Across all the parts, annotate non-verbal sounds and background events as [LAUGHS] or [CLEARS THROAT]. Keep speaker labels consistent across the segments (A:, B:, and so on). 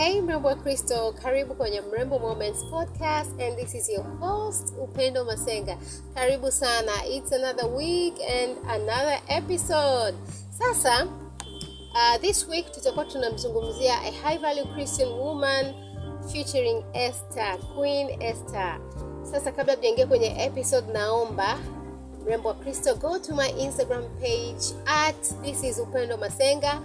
A: Hey mrembo wa Kristo, karibu kwenye Mrembo Moments podcast and this is your host Upendo Masenga. Karibu sana. It's another week and another episode. Sasa uh, this week tutakuwa tunamzungumzia a high value Christian woman featuring Esther, Queen Esther. Sasa kabla tujaingia kwenye episode naomba mrembo wa Kristo go to my Instagram page at this is Upendo Masenga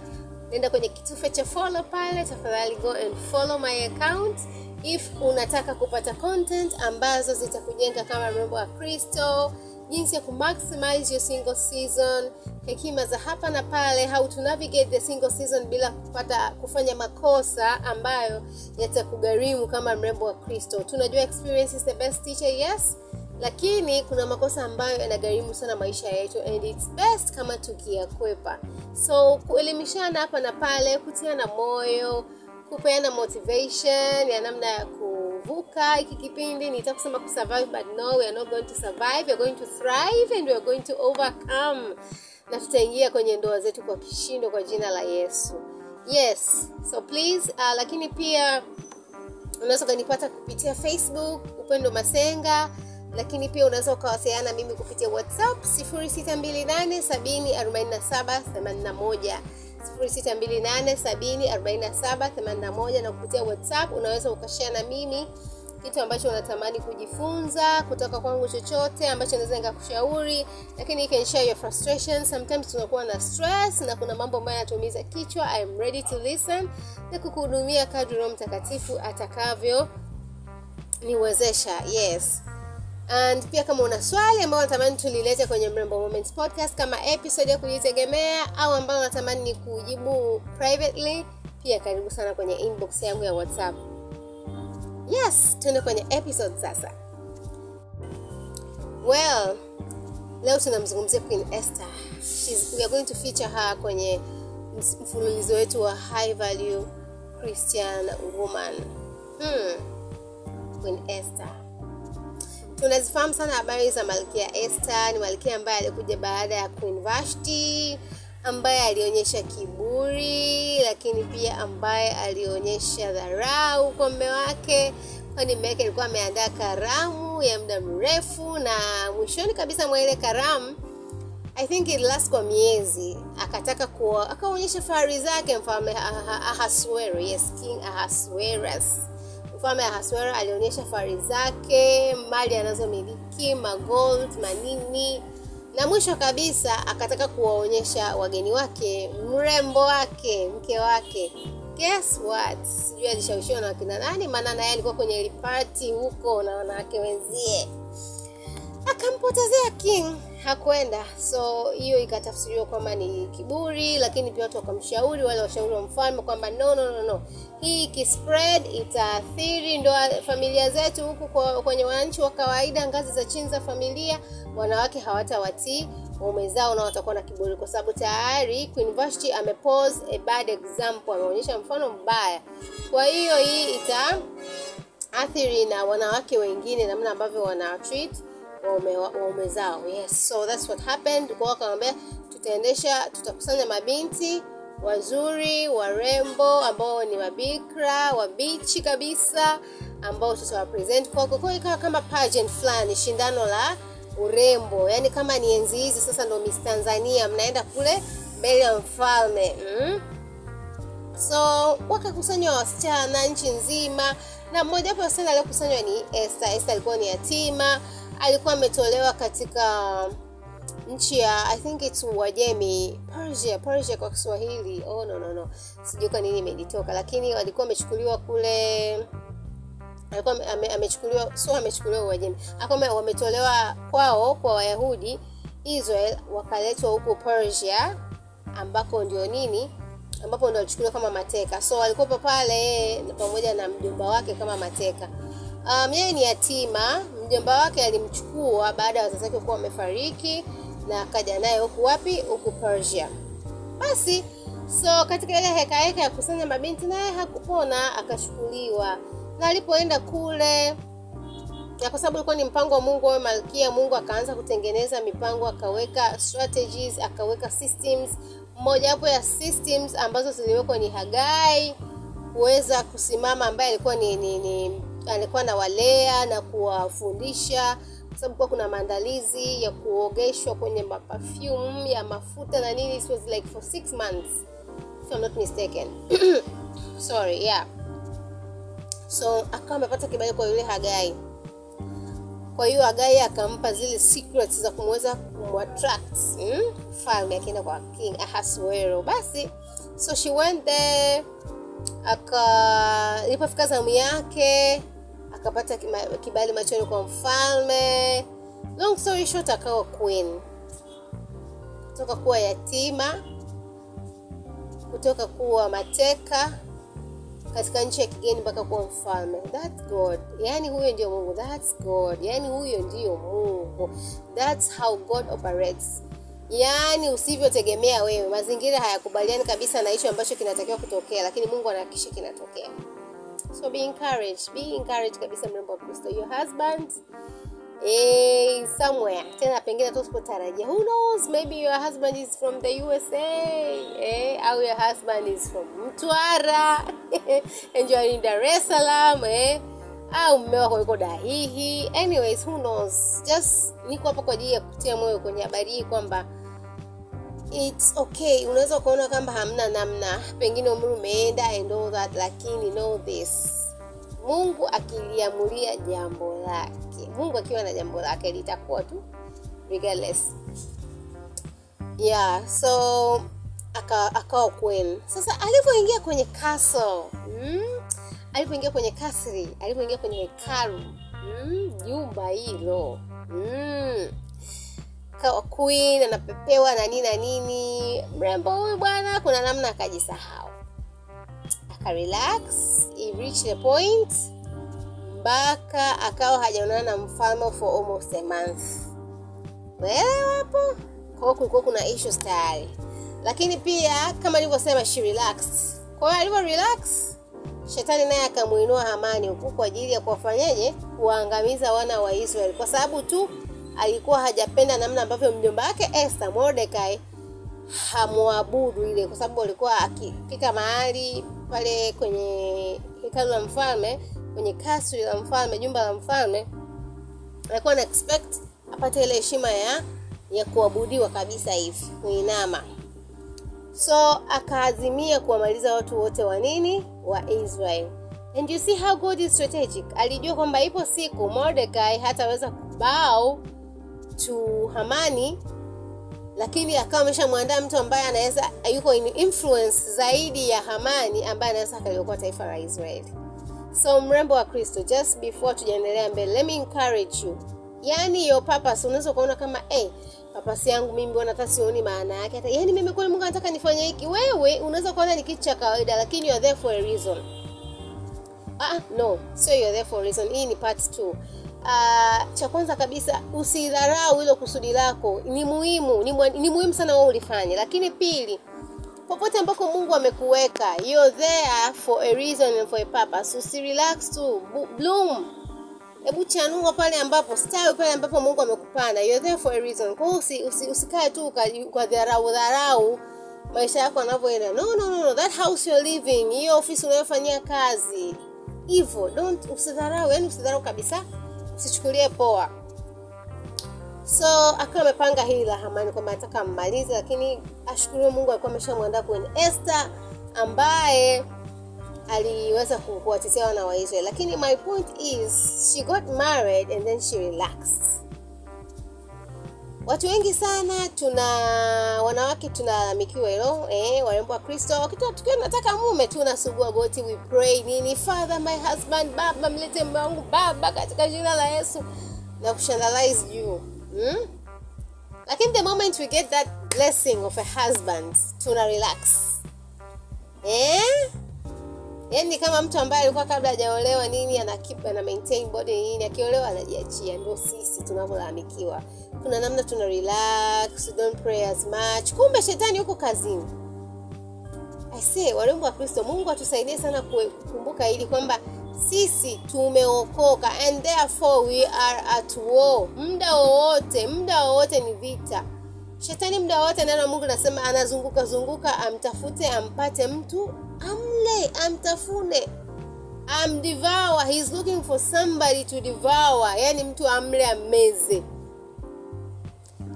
A: nenda kwenye kitufe cha follow pale tafadhali go and follow my account. If unataka kupata content ambazo zitakujenga kama mrembo wa kristo jinsi ya kumaximize your single season hekima za hapa na pale how to navigate the single season bila kupata kufanya makosa ambayo yatakugharimu kama mrembo wa kristo. Tunajua experience is the best teacher yes lakini kuna makosa ambayo yanagharimu sana maisha yetu and it's best kama tukiyakwepa. So kuelimishana hapa na pale kutiana moyo kupeana motivation ya namna ya kuvuka hiki kipindi nitakusema kusurvive but no we are not going to survive we are going to thrive and we are going to overcome. Na tutaingia kwenye ndoa zetu kwa kishindo kwa jina la yesu. Yes so please uh, lakini pia unaweza ukanipata kupitia facebook upendo masenga lakini pia unaweza ukawasiliana mimi kupitia whatsapp 0628747781 0628747781 na kupitia whatsapp unaweza ukashare na mimi kitu ambacho unatamani kujifunza kutoka kwangu chochote ambacho naweza nikakushauri. Lakini you can share your frustration sometimes tunakuwa na stress na kuna mambo ambayo yanatumiza kichwa. I am ready to listen na kukuhudumia kadri roho mtakatifu atakavyo niwezesha. Yes and pia kama una swali ambayo unatamani tulilete kwenye mrembo moments podcast kama episode ya kujitegemea au ambayo unatamani ni kujibu privately pia karibu sana kwenye inbox yangu ya whatsapp. Yes tuende kwenye episode sasa. Well leo tunamzungumzia queen esther. She's, we are going to feature her kwenye mfululizo wetu wa high value christian woman. Hmm. queen esther tunazifahamu sana habari za malkia Esther. Ni malkia ambaye alikuja baada ya Queen Vashti, ambaye alionyesha kiburi, lakini pia ambaye alionyesha dharau kwa mme wake, kwani mme wake alikuwa ameandaa karamu ya muda mrefu, na mwishoni kabisa mwa ile karamu I think it last kwa miezi, akataka kuwa akaonyesha fahari zake mfalme Ahasuero, yes, King Ahasuerus mfalme Ahasuero alionyesha fahari zake, mali anazomiliki, magold, manini, na mwisho kabisa akataka kuwaonyesha wageni wake mrembo wake, mke wake. Guess what? Sijui alishawishiwa na wakina nani, maana naye alikuwa kwenye party huko na wanawake wenzie, akampotezea king. Hakwenda so hiyo ikatafsiriwa kwamba ni kiburi lakini pia watu wakamshauri wale washauri wa mfalme kwamba no, no, no, no. hii ikispread itaathiri ndoa familia zetu huku kwenye wananchi wa kawaida ngazi za chini za familia. Wanawake hawatawatii waume zao na watakuwa na kiburi kwa sababu tayari Queen Vashti amepose a bad example ameonyesha mfano mbaya. Kwa hiyo hii itaathiri na wanawake wengine namna ambavyo wana treat waume, zao. Yes so that's what happened. Kwa wakamwambia tutaendesha tutakusanya mabinti wazuri warembo ambao ni mabikra wabichi kabisa ambao tutawapresent kwako. Kwa ikawa kama pageant fulani shindano la urembo. Yani kama ni enzi hizi sasa ndo miss tanzania mnaenda kule mbele ya mfalme. Mm? so wakakusanywa wasichana nchi nzima. Na mmoja wapo wasichana aliokusanywa ni Esther. Esther alikuwa ni yatima alikuwa ametolewa katika nchi ya I think it's Uajemi, Persia, Persia kwa Kiswahili. Oh no no no. Sijui nini imenitoka lakini walikuwa amechukuliwa kule alikuwa ame, amechukuliwa sio amechukuliwa Uajemi. Alikuwa wametolewa kwao kwa Wayahudi Israel wakaletwa huko Persia ambako ndio nini ambapo ndo alichukuliwa kama mateka. So alikuwepo pale pamoja na mjomba wake kama mateka. Um, yeye ni yatima. Mjomba wake alimchukua baada ya wazazi wake kuwa wamefariki na akaja naye huku wapi? Huku Persia. Basi so katika ile heka heka ya kusanya mabinti naye hakupona, akachukuliwa na alipoenda kule na kwa sababu ilikuwa ni mpango wa Mungu awe malkia, Mungu akaanza kutengeneza mipango, akaweka strategies, akaweka systems. Mojawapo ya systems ambazo ziliwekwa ni Hagai kuweza kusimama ambaye alikuwa ni, ni, ni alikuwa anawalea na kuwafundisha kwa sababu kuwa kuna maandalizi ya kuogeshwa kwenye mapafyum ya mafuta na nini was like for six months if I'm not mistaken. [CLEARS THROAT] Sorry yeah. So akawa amepata kibali kwa yule hagai. Kwa hiyo hagai akampa zile secrets za kumweza kumattract hmm? falme akienda kwa king ahasuero. Basi so she went there aka ilipofika zamu yake akapata kibali machoni kwa mfalme. Long story short akawa queen. Kutoka kuwa yatima kutoka kuwa mateka katika nchi ya kigeni mpaka kuwa mfalme. That's god. Yani huyo ndio mungu. That's god. Yani huyo ndio mungu. That's how god operates. Yaani usivyotegemea wewe. Mazingira hayakubaliani kabisa na hicho ambacho kinatakiwa kutokea lakini mungu anahakikisha kinatokea so be encouraged be encouraged kabisa mrembo wa kristo. Your husband eh, somewhere. Tena pengine tu usipotarajia who knows? Maybe your husband is from the usa eh, au your husband is from mtwara. And you are in dar es salaam eh, au mme wako yuko dahihi anyways who knows? Just niko hapa kwa ajili ya kutia moyo kwenye habari hii kwamba it's okay. Unaweza ukaona kwamba hamna namna. Pengine umri umeenda and all that lakini know this. Mungu akiliamulia jambo lake. Mungu akiwa na jambo lake litakuwa tu regardless. Yeah so aka- akawa queen sasa alivyoingia kwenye castle mm, alivyoingia kwenye kasri alivyoingia kwenye hekalu mm, hilo mm, kawa queen anapepewa na nini na nini. Mrembo huyu bwana kuna namna akajisahau. Akarelax he reached a point mpaka akawa hajaonana na mfalme for almost a month. Hapo? Kwao kulikuwa kuna issues tayari. Lakini pia kama alivyosema she relaxed. Kwa hiyo alivyo relax shetani naye akamuinua hamani huku kwa ajili ya kuwafanyaje? Kuwaangamiza wana wa israeli. Kwa sababu tu alikuwa hajapenda namna ambavyo mjomba wake esther mordecai hamwabudu ile kwa sababu alikuwa akifika mahali pale kwenye hekalu la mfalme kwenye kasri la mfalme jumba la mfalme alikuwa na expect apate ile heshima ya ya kuabudiwa kabisa hivi kuinama. So akaazimia kuwamaliza watu wote wa nini? Wa israel. And you see how god is strategic. Alijua kwamba ipo siku mordecai hataweza kubao to hamani lakini akawa ameshamwandaa mtu ambaye anaweza yuko in influence zaidi ya hamani ambaye anaweza akaliokoa taifa la israeli so mrembo wa kristo just before tujaendelea mbele let me encourage you. Yaani yo papas unaweza ukaona kama hey, papasi yangu mimi bwana hata sioni maana yake? Hata yaani mimi kweli mungu anataka nifanye hiki. Wewe unaweza kuona ni kitu cha kawaida lakini you are there for a reason. Ah, no sio you're there for a reason. Hii ni part two uh, cha kwanza kabisa usidharau hilo kusudi lako. Ni muhimu ni, mu, ni muhimu sana wewe ulifanye. Lakini pili popote ambako mungu amekuweka you're there for a reason and for a purpose. Usirelax tu bloom. Hebu chanua pale ambapo stawi pale ambapo mungu amekupanda. There for a reason. Kwa usi, usi, usikae tu kwa dharau dharau maisha yako yanavyoenda. No, no, no, no. that house you're living hiyo ofisi unayofanyia kazi hivyo. Don't usidharau yani usidharau kabisa usichukulie poa. So akawa amepanga hili la hamani kwamba anataka ammalize lakini ashukuriwe mungu alikuwa ameshamwandaa kwenye esther ambaye aliweza ku- kuwatetea wana waisrael lakini my point is she got married and then she relaxed watu wengi sana tuna wanawake tunalalamikiwa hilo eh, warembo wa kristo Wakati tukiwa tunataka mume tu nasugua goti we pray nini father my husband baba mlete mume wangu baba katika jina la yesu na kushandalize juu hmm? lakini the moment we get that blessing of a husband tuna relax eh? Yaani kama mtu ambaye alikuwa kabla hajaolewa nini ana keep maintain body nini akiolewa anajiachia. Ndio sisi tunavyolalamikiwa. Kuna namna tuna relax don't pray as much. Kumbe shetani huko kazini. I warembo wa kristo mungu atusaidie sana kukumbuka hili kwamba sisi tumeokoka and therefore we are at war. Muda wowote muda wowote ni vita. Shetani muda wowote neno mungu nasema anazunguka zunguka amtafute ampate mtu hey, amtafune. Amdevour he's looking for somebody to devour. Yani mtu amle ammeze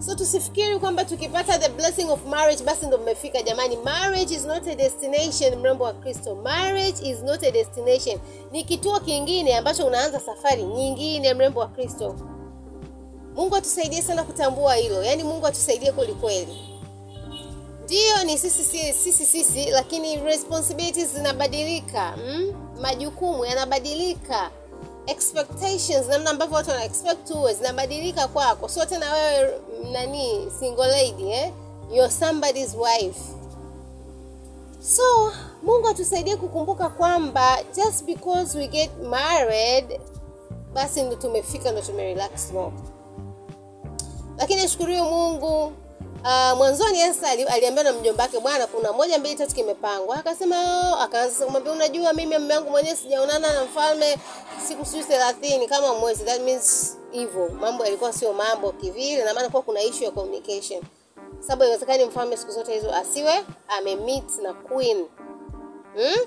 A: so tusifikiri kwamba tukipata the blessing of marriage basi ndo mmefika. Jamani marriage is not a destination mrembo wa kristo. Marriage is not a destination. Ni kituo kingine ambacho unaanza safari nyingine mrembo wa kristo. Mungu atusaidie sana kutambua hilo. Yaani mungu atusaidie kwelikweli ndiyo ni sisi sisi sisi, sisi lakini responsibilities zinabadilika mm? majukumu yanabadilika expectations namna ambavyo watu wana expect uwe zinabadilika kwako sio tena wewe nani single lady eh? you're somebody's wife so mungu atusaidie kukumbuka kwamba just because we get married basi ndo tumefika ndo tumerelax no lakini ashukuriwe mungu Uh, mwanzoni Esther aliambiwa na mjomba wake bwana kuna moja mbili tatu kimepangwa. Akasema "Oh," akaanza kumwambia unajua mimi mume wangu mwenyewe sijaonana na mfalme siku sijui thelathini kama mwezi. That means hivyo mambo yalikuwa sio mambo kivile na maana kuwa kuna issue ya communication. Sababu inawezekana mfalme siku zote hizo asiwe amemeet na queen. Hmm?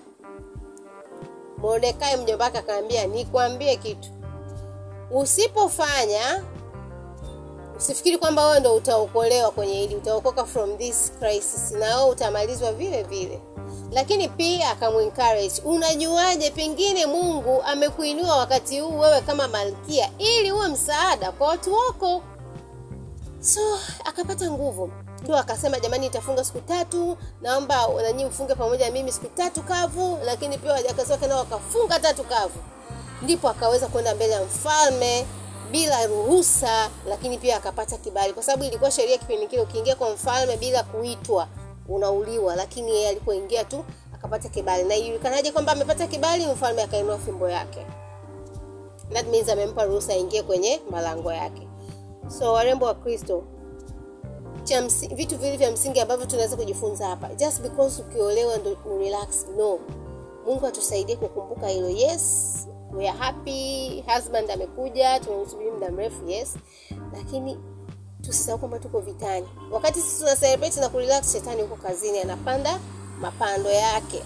A: Mordekai mjomba wake akaambia nikwambie kitu. Usipofanya usifikiri kwamba wewe ndo utaokolewa kwenye hili utaokoka from this crisis na wewe utamalizwa vile vile. Lakini pia akamuencourage unajuaje pengine mungu amekuinua wakati huu wewe kama malkia ili uwe msaada kwa watu wako? So akapata nguvu. Ndo akasema jamani nitafunga siku tatu naomba nanyi mfunge pamoja na mimi siku tatu kavu lakini pia wajakazi wake nao wakafunga tatu kavu. Ndipo akaweza kwenda mbele ya mfalme bila ruhusa lakini pia akapata kibali. Kwa sababu ilikuwa sheria kipindi kile ukiingia kwa mfalme bila kuitwa unauliwa. Lakini yeye alipoingia tu akapata kibali. Na ijulikanaje kwamba amepata kibali? Mfalme akainua fimbo yake. That means amempa ruhusa aingie kwenye malango yake. So warembo wa kristo cha vitu vile vya msingi ambavyo tunaweza kujifunza hapa. Just because ukiolewa ndo urelax no. Mungu atusaidie kukumbuka hilo. Yes we are happy husband amekuja tumemsubiri muda mrefu yes. Lakini tusisahau kwamba tuko vitani. Wakati sisi tuna celebrate na kurelax shetani huko kazini anapanda mapando yake.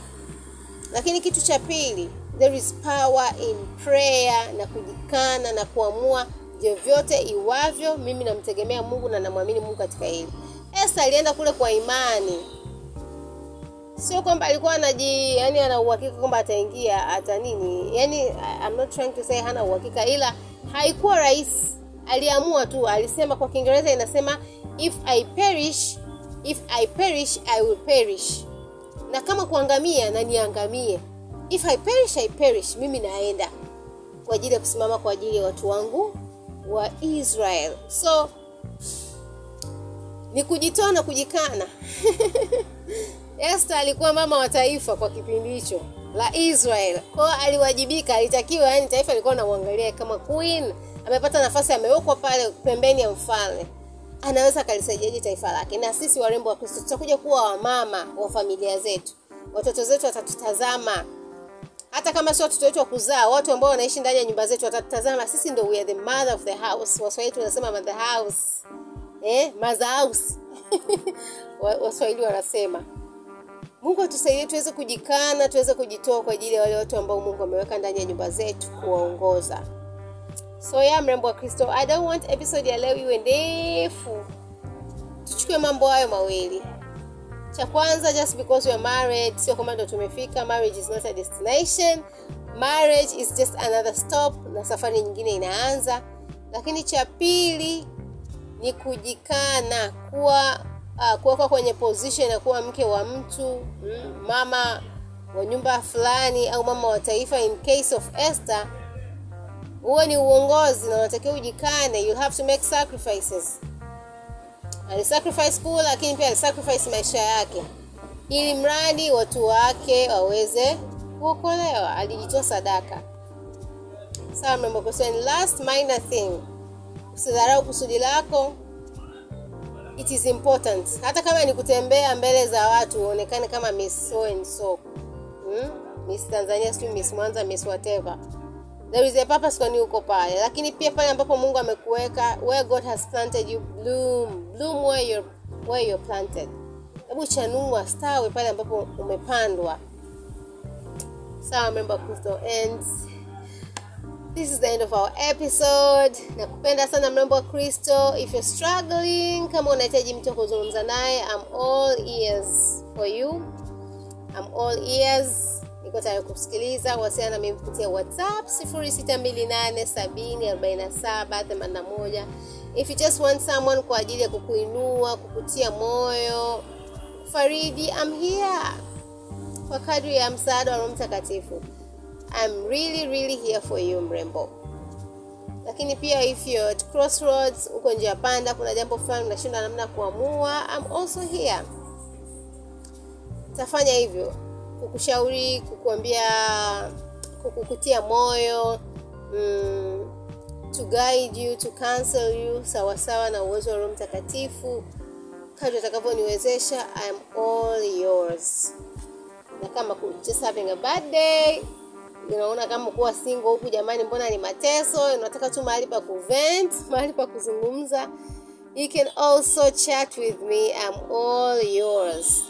A: Lakini kitu cha pili there is power in prayer na kujikana na kuamua vyovyote iwavyo mimi namtegemea mungu na namwamini mungu katika hili. Esa alienda kule kwa imani sio kwamba alikuwa anaji yani ana uhakika kwamba ataingia ata nini. Yani I'm not trying to say hana uhakika ila haikuwa rahisi. Aliamua tu alisema kwa kiingereza inasema if i perish if i perish i will perish. Na kama kuangamia na niangamie. If i perish i perish mimi naenda. Kwa ajili ya kusimama kwa ajili ya watu wangu wa israel. So ni kujitoa na kujikana [LAUGHS] Esther alikuwa mama wa taifa kwa kipindi hicho la Israel. Kwa hiyo aliwajibika, alitakiwa yani taifa lilikuwa linamwangalia kama queen, amepata nafasi, amewekwa pale pembeni ya mfalme, anaweza akalisaidiaje taifa lake. Na sisi warembo wa Kristo tutakuja kuwa wamama wa familia zetu, watoto zetu watatutazama, hata kama sio watoto wetu wa kuzaa, watu ambao wanaishi ndani ya nyumba zetu watatutazama. Sisi ndio we are the mother of the house. Waswahili tunasema mother house, eh, mother house [LAUGHS] Waswahili wanasema mungu atusaidie tuweze kujikana tuweze kujitoa kwa ajili ya wale watu ambao mungu ameweka ndani ya nyumba zetu kuwaongoza. So ya mrembo wa kristo i don't want episode ya leo iwe ndefu. Tuchukue mambo hayo mawili. Cha kwanza just because we are married sio kwamba ndo tumefika marriage is not a destination. Marriage is just another stop na safari nyingine inaanza. Lakini cha pili ni kujikana kuwa uh, kuwekwa kwenye position ya kuwa mke wa mtu mm, mama wa nyumba fulani au mama wa taifa in case of Esther huo ni uongozi na unatakiwa ujikane. You have to make sacrifices. Alisacrifice kuu, lakini pia alisacrifice maisha yake ili mradi watu wake waweze kuokolewa. Alijitoa sadaka. Sawa mrembo. last minor thing. Usidharau kusudi lako it is important. Hata kama ni kutembea mbele za watu uonekane kama miss so and so. Hmm? miss tanzania siu miss mwanza miss whatever. There is a purpose kwani uko pale. Lakini pia pale ambapo mungu amekuweka where god has planted you bloom. Bloom where you're, where you're planted. Hebu chanua stawe pale ambapo umepandwa. Sawa memba kristo and this is the end of our episode. Nakupenda sana mrembo wa kristo. If you're struggling kama unahitaji mtu wa kuzungumza naye am all ears for you. Am all ears. Niko tayari kusikiliza wasiana na mimi kupitia whatsapp 0628704781 if you just want someone kwa ajili ya kukuinua kukutia moyo faridi am here. Kwa kadri ya msaada wa roho mtakatifu I'm really really here for you mrembo. Lakini pia if you're at crossroads uko njia panda kuna jambo fulani unashinda namna kuamua I'm also here. Tafanya hivyo. Kukushauri kukuambia kukukutia moyo mm, to guide you to counsel you sawasawa na uwezo wa roho mtakatifu. Kadri atakavyoniwezesha I am all yours. Na kama just having a bad day unaona kama kuwa single huku jamani mbona ni mateso? Unataka tu mahali pa kuvent [LAUGHS] mahali pa kuzungumza. You can also chat with me I'm all yours.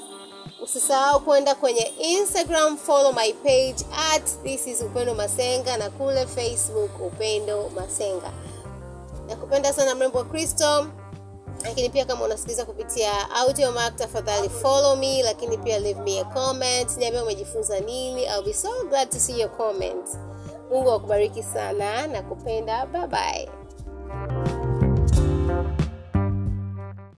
A: Usisahau kwenda kwenye instagram follow my page at this is upendo masenga na kule facebook upendo masenga. Nakupenda sana mrembo kristo lakini pia kama unasikiliza kupitia audio mark tafadhali follow me lakini pia leave me a comment. Niambia umejifunza nini I'll be so glad to see your comment mungu akubariki sana na kupenda. Bye bye